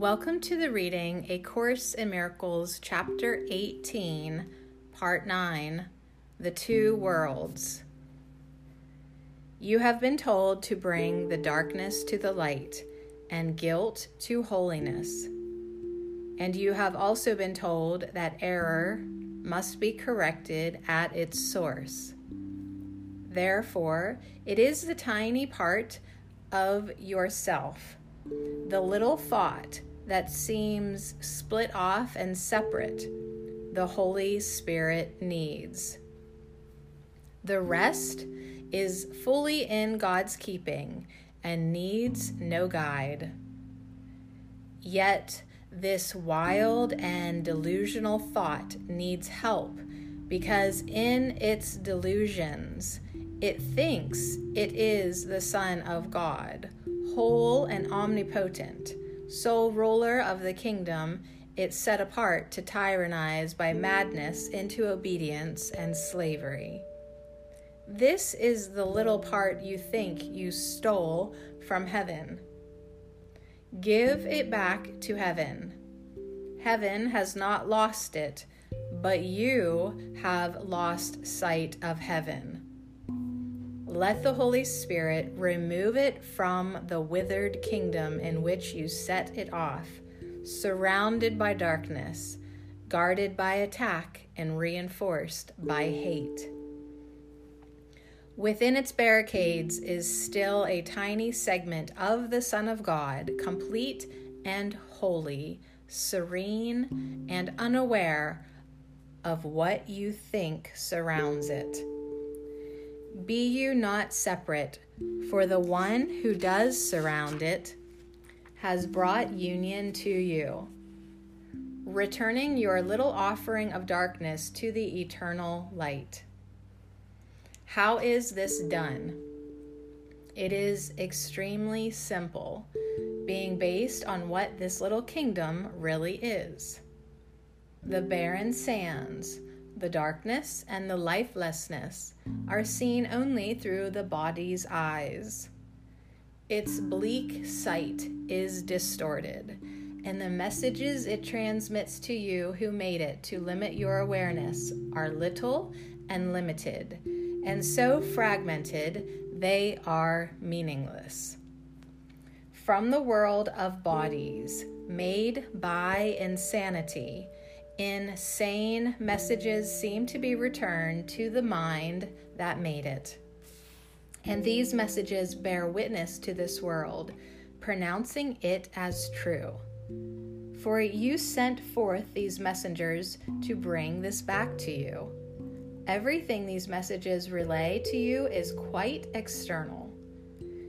Welcome to the reading A Course in Miracles, Chapter 18, Part 9 The Two Worlds. You have been told to bring the darkness to the light and guilt to holiness. And you have also been told that error must be corrected at its source. Therefore, it is the tiny part of yourself, the little thought that seems split off and separate, the Holy Spirit needs. The rest is fully in God's keeping and needs no guide. Yet, this wild and delusional thought needs help because in its delusions, it thinks it is the Son of God, whole and omnipotent, sole ruler of the kingdom it set apart to tyrannize by madness into obedience and slavery. This is the little part you think you stole from heaven. Give it back to heaven. Heaven has not lost it, but you have lost sight of heaven. Let the Holy Spirit remove it from the withered kingdom in which you set it off, surrounded by darkness, guarded by attack, and reinforced by hate. Within its barricades is still a tiny segment of the Son of God, complete and holy, serene and unaware of what you think surrounds it. Be you not separate, for the one who does surround it has brought union to you, returning your little offering of darkness to the eternal light. How is this done? It is extremely simple, being based on what this little kingdom really is. The barren sands, the darkness, and the lifelessness are seen only through the body's eyes. Its bleak sight is distorted, and the messages it transmits to you who made it to limit your awareness are little and limited and so fragmented they are meaningless. From the world of bodies, made by insanity, insane messages seem to be returned to the mind that made it. And these messages bear witness to this world, pronouncing it as true. For you sent forth these messengers to bring this back to you. Everything these messages relay to you is quite external.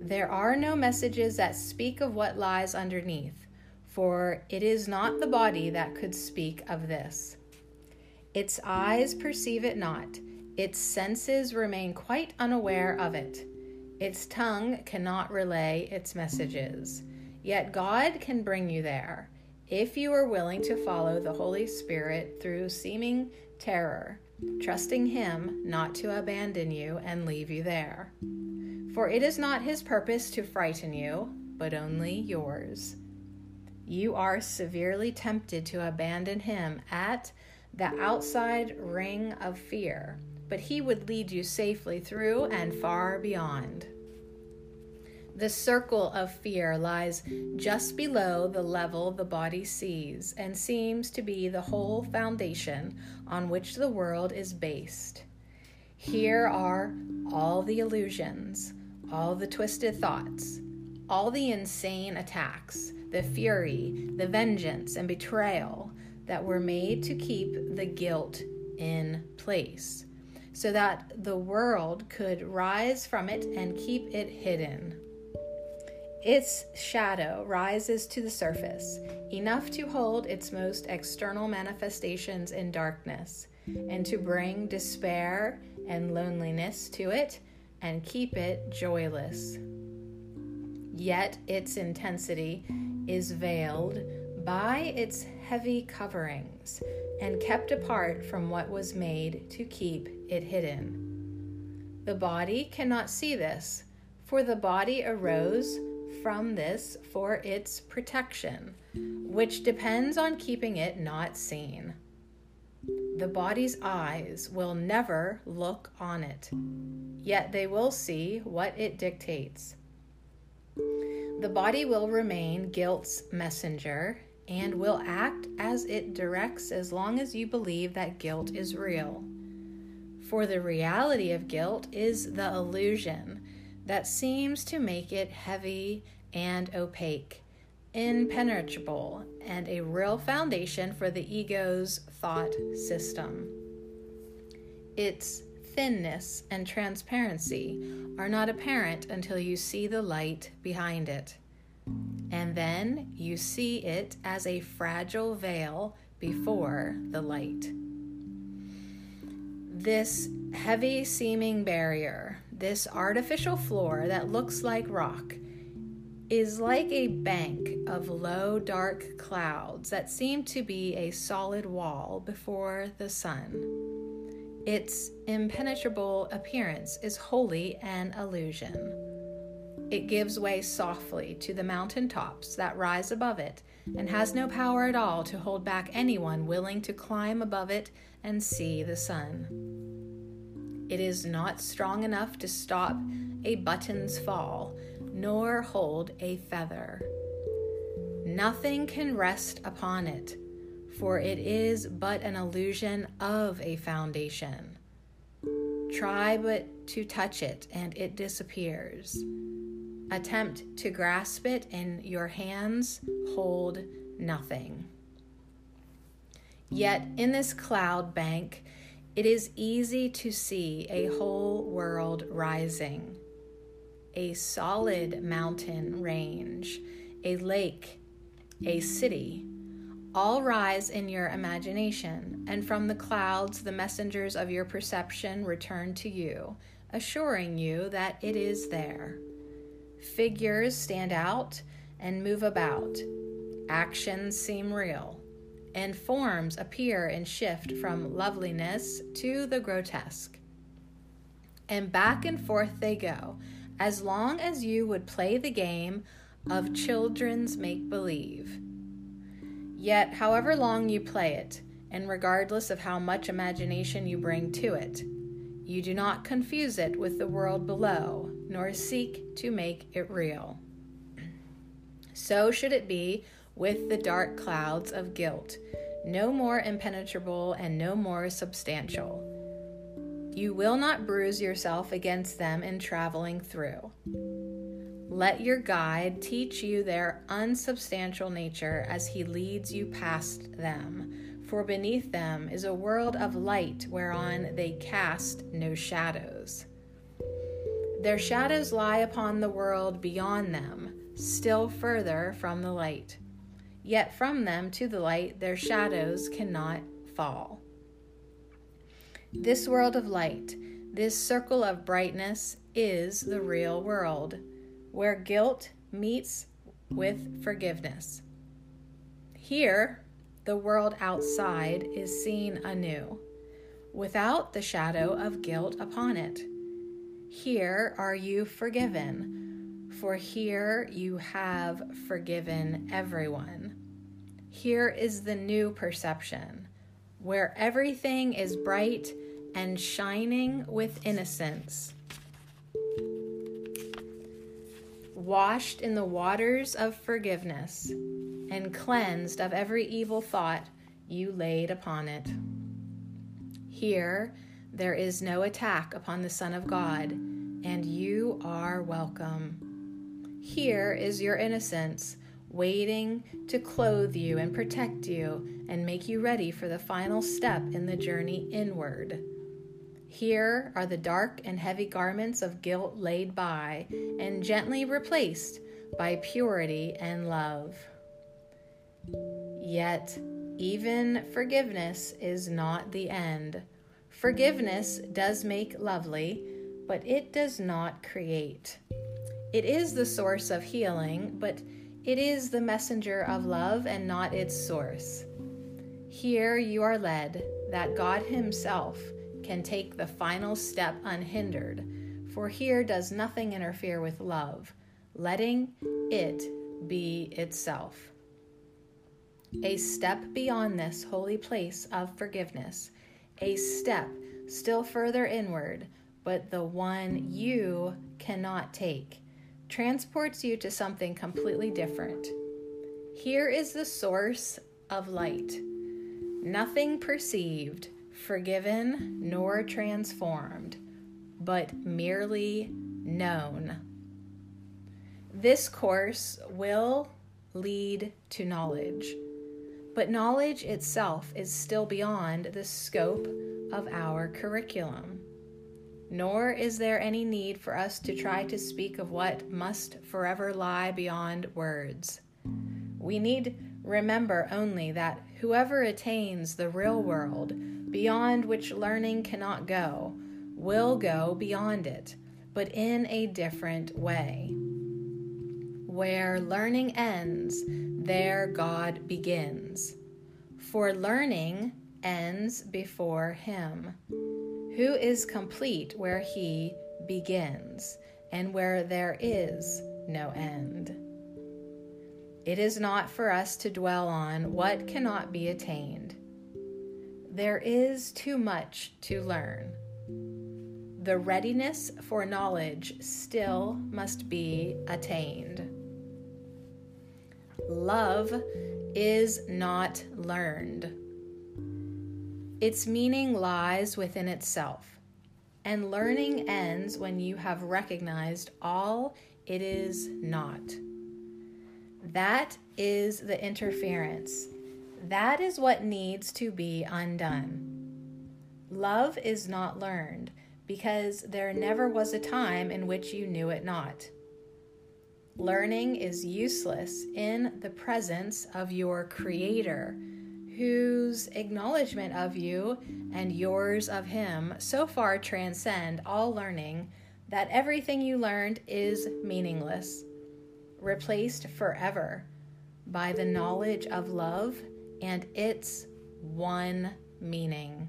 There are no messages that speak of what lies underneath, for it is not the body that could speak of this. Its eyes perceive it not, its senses remain quite unaware of it. Its tongue cannot relay its messages. Yet God can bring you there if you are willing to follow the Holy Spirit through seeming terror trusting Him not to abandon you and leave you there. For it is not His purpose to frighten you, but only yours. You are severely tempted to abandon Him at the outside ring of fear, but He would lead you safely through and far beyond. The circle of fear lies just below the level the body sees and seems to be the whole foundation on which the world is based. Here are all the illusions, all the twisted thoughts, all the insane attacks, the fury, the vengeance, and betrayal that were made to keep the guilt in place, so that the world could rise from it and keep it hidden. Its shadow rises to the surface, enough to hold its most external manifestations in darkness, and to bring despair and loneliness to it and keep it joyless. Yet its intensity is veiled by its heavy coverings and kept apart from what was made to keep it hidden. The body cannot see this, for the body arose from this for its protection, which depends on keeping it not seen. The body's eyes will never look on it, yet they will see what it dictates. The body will remain guilt's messenger and will act as it directs as long as you believe that guilt is real. For the reality of guilt is the illusion that seems to make it heavy and opaque, impenetrable, and a real foundation for the ego's thought system. Its thinness and transparency are not apparent until you see the light behind it. And then you see it as a fragile veil before the light. This heavy seeming barrier, this artificial floor that looks like rock, is like a bank of low, dark clouds that seem to be a solid wall before the sun. Its impenetrable appearance is wholly an illusion. It gives way softly to the mountain tops that rise above it and has no power at all to hold back anyone willing to climb above it and see the sun. It is not strong enough to stop a button's fall, nor hold a feather. Nothing can rest upon it, for it is but an illusion of a foundation. Try but to touch it, and it disappears. Attempt to grasp it in your hands, hold nothing. Yet in this cloud bank, it is easy to see a whole world rising a solid mountain range, a lake, a city. All rise in your imagination, and from the clouds the messengers of your perception return to you, assuring you that it is there. Figures stand out and move about. Actions seem real. And forms appear and shift from loveliness to the grotesque. And back and forth they go, as long as you would play the game of children's make believe. Yet, however long you play it, and regardless of how much imagination you bring to it, you do not confuse it with the world below, nor seek to make it real. So should it be with the dark clouds of guilt, no more impenetrable and no more substantial. You will not bruise yourself against them in traveling through. Let your guide teach you their unsubstantial nature as he leads you past them, for beneath them is a world of light whereon they cast no shadows. Their shadows lie upon the world beyond them, still further from the light. Yet from them to the light their shadows cannot fall. This world of light, this circle of brightness, is the real world, where guilt meets with forgiveness. Here, the world outside is seen anew, without the shadow of guilt upon it. Here are you forgiven, for here you have forgiven everyone. Here is the new perception, where everything is bright and shining with innocence. Washed in the waters of forgiveness and cleansed of every evil thought you laid upon it. Here, there is no attack upon the Son of God, and you are welcome. Here is your innocence, waiting to clothe you and protect you and make you ready for the final step in the journey inward. Here are the dark and heavy garments of guilt laid by and gently replaced by purity and love. Yet, even forgiveness is not the end. Forgiveness does make lovely, but it does not create. It is the source of healing, but it is the messenger of love and not its source. Here you are led that God Himself can take the final step unhindered, for here does nothing interfere with love. letting it be itself. A step beyond this holy place of forgiveness, a step still further inward, but the one you cannot take, transports you to something completely different. Here is the source of light. Nothing perceived, forgiven, nor transformed, but merely known. This course will lead to knowledge, but knowledge itself is still beyond the scope of our curriculum. Nor is there any need for us to try to speak of what must forever lie beyond words. We need remember only that whoever attains the real world, beyond which learning cannot go, will go beyond it, but in a different way. Where learning ends, there God begins. For learning ends before Him, who is complete where He begins, and where there is no end. It is not for us to dwell on what cannot be attained. There is too much to learn the readiness for knowledge still must be attained. Love is not learned. Its meaning lies within itself, and learning ends when you have recognized all it is not. That is the interference. That is what needs to be undone. Love is not learned because there never was a time in which you knew it not. Learning is useless in the presence of your Creator, whose acknowledgement of you and yours of Him so far transcend all learning that everything you learned is meaningless, replaced forever by the knowledge of love and its one meaning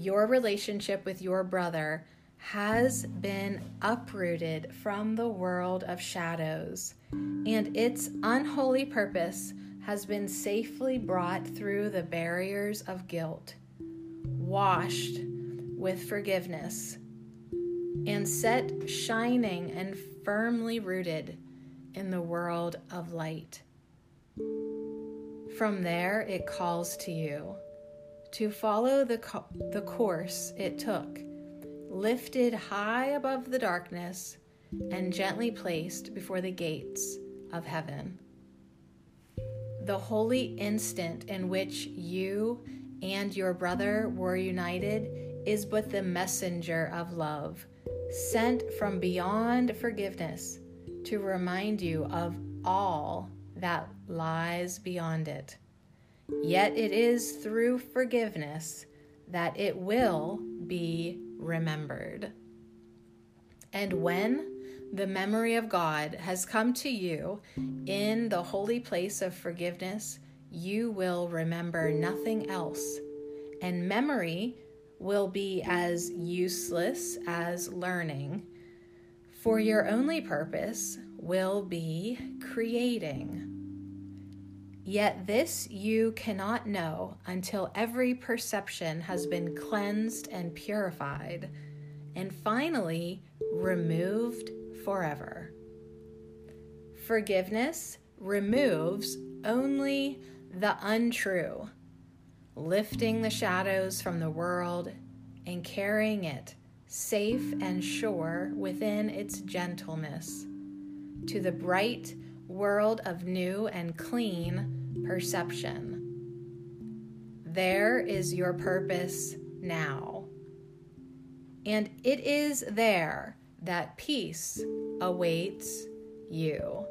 your relationship with your brother has been uprooted from the world of shadows, and its unholy purpose has been safely brought through the barriers of guilt, washed with forgiveness, and set shining and firmly rooted in the world of light. From there, it calls to you to follow the, co- the course it took, lifted high above the darkness and gently placed before the gates of heaven. The holy instant in which you and your brother were united is but the messenger of love, sent from beyond forgiveness to remind you of all that lies beyond it. Yet it is through forgiveness that it will be remembered. And when the memory of God has come to you in the holy place of forgiveness, you will remember nothing else. And memory will be as useless as learning, for your only purpose will be creating. Yet this you cannot know until every perception has been cleansed and purified, and finally removed forever. Forgiveness removes only the untrue, lifting the shadows from the world and carrying it safe and sure within its gentleness to the bright world of new and clean perception. There is your purpose now. And it is there that peace awaits you.